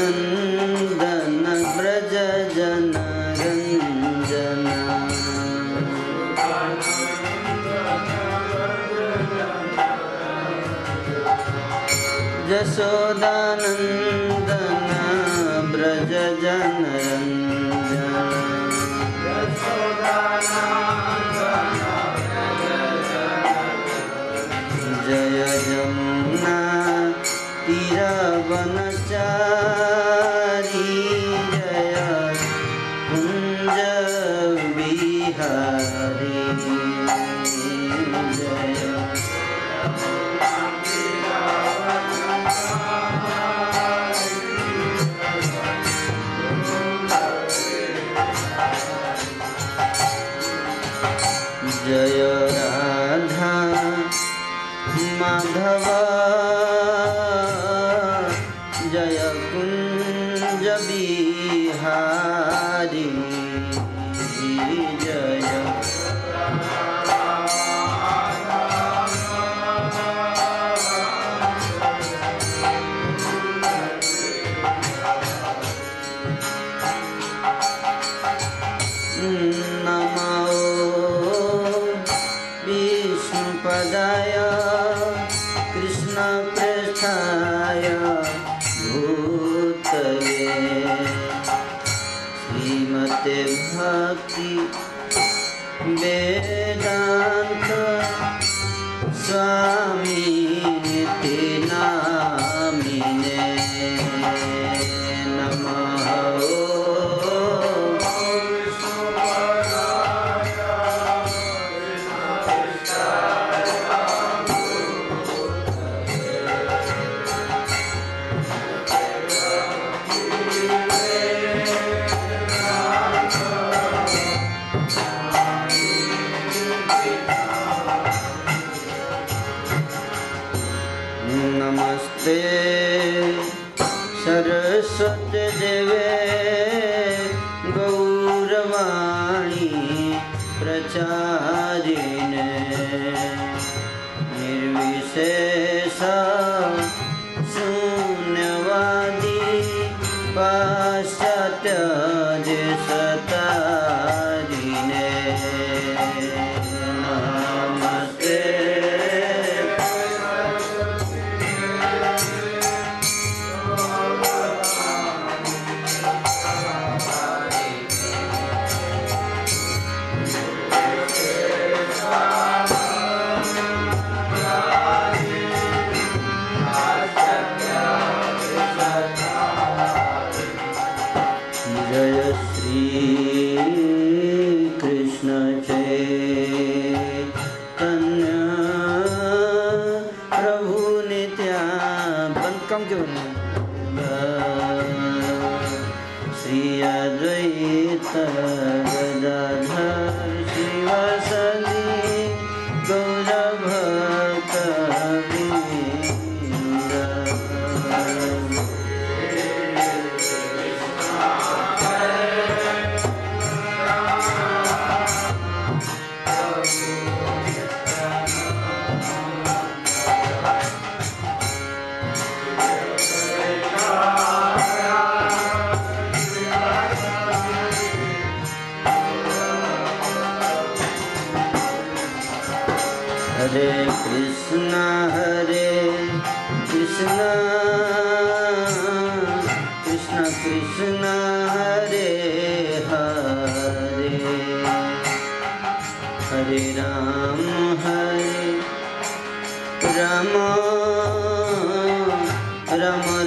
यशोदनन्दन व्रज जन गञ्जन यशोदनन्द जनरन् जय Radha Madhava. i Padaya. Bye. Jayashree Krishna हरे राम हरे रम। रम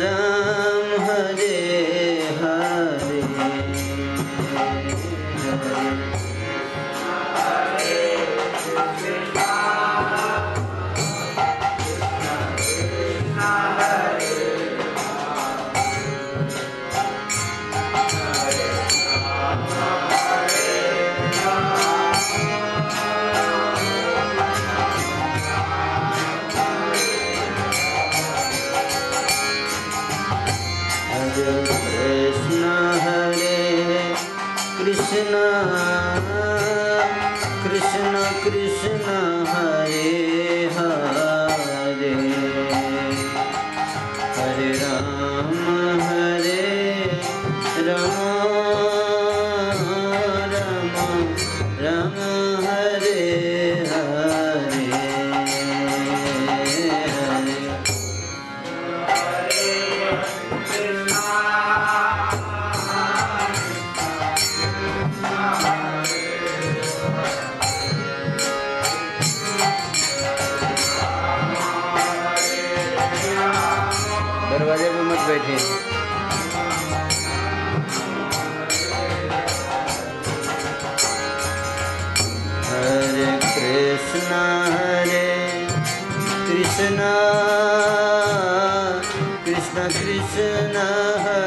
कृष्ण हरे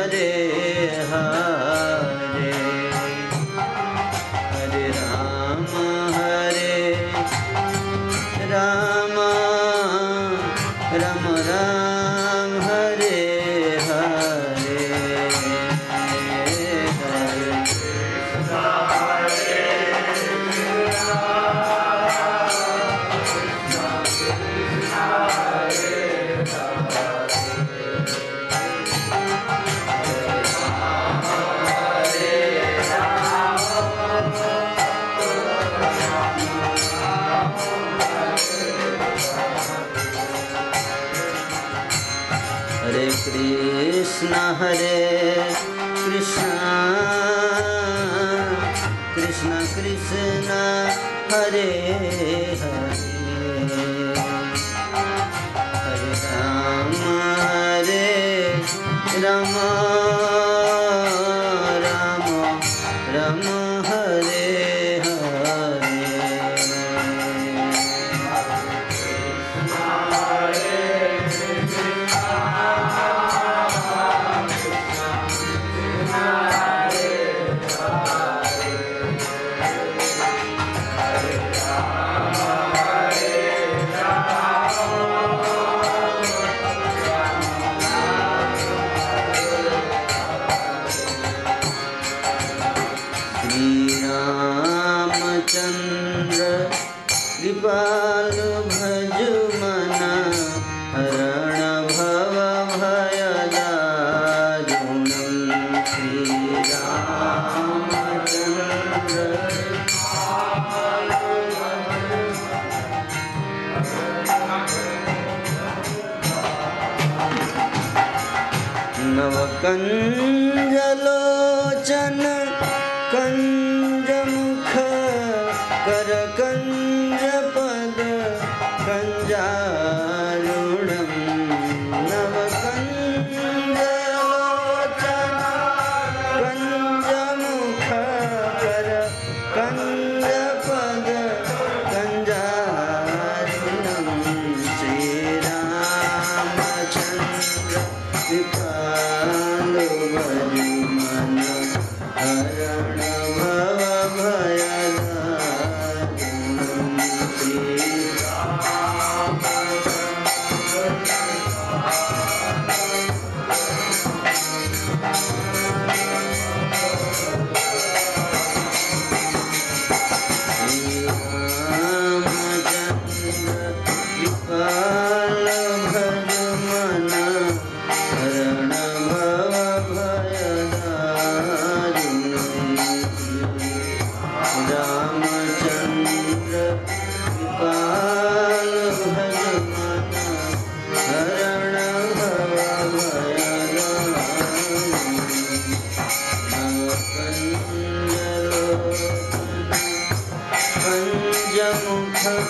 हरे कृष्ण हरे कृपाल भज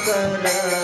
कर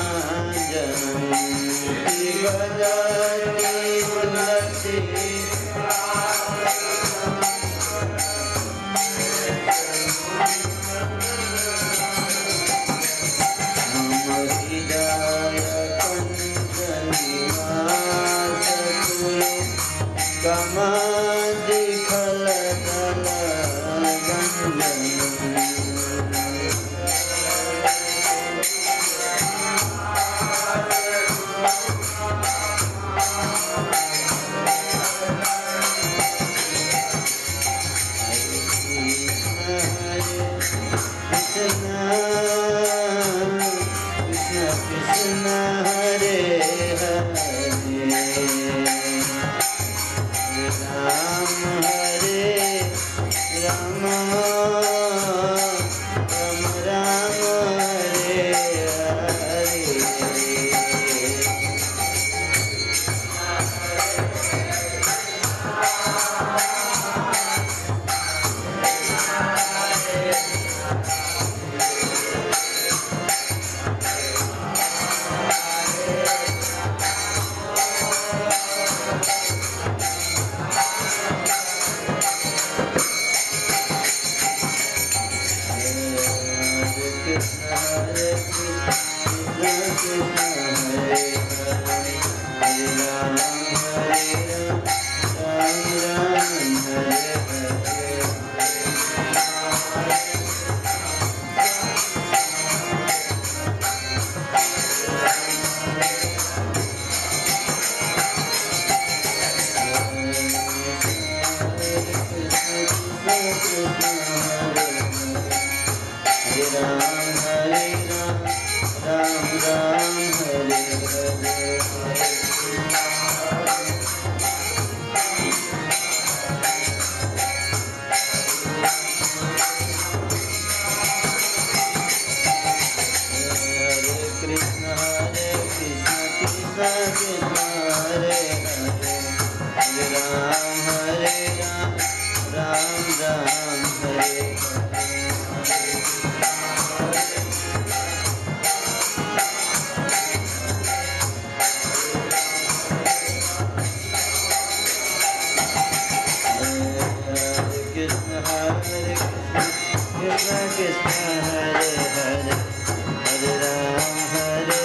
Thank you. कृष्ण हरे हरे हरे राम हरे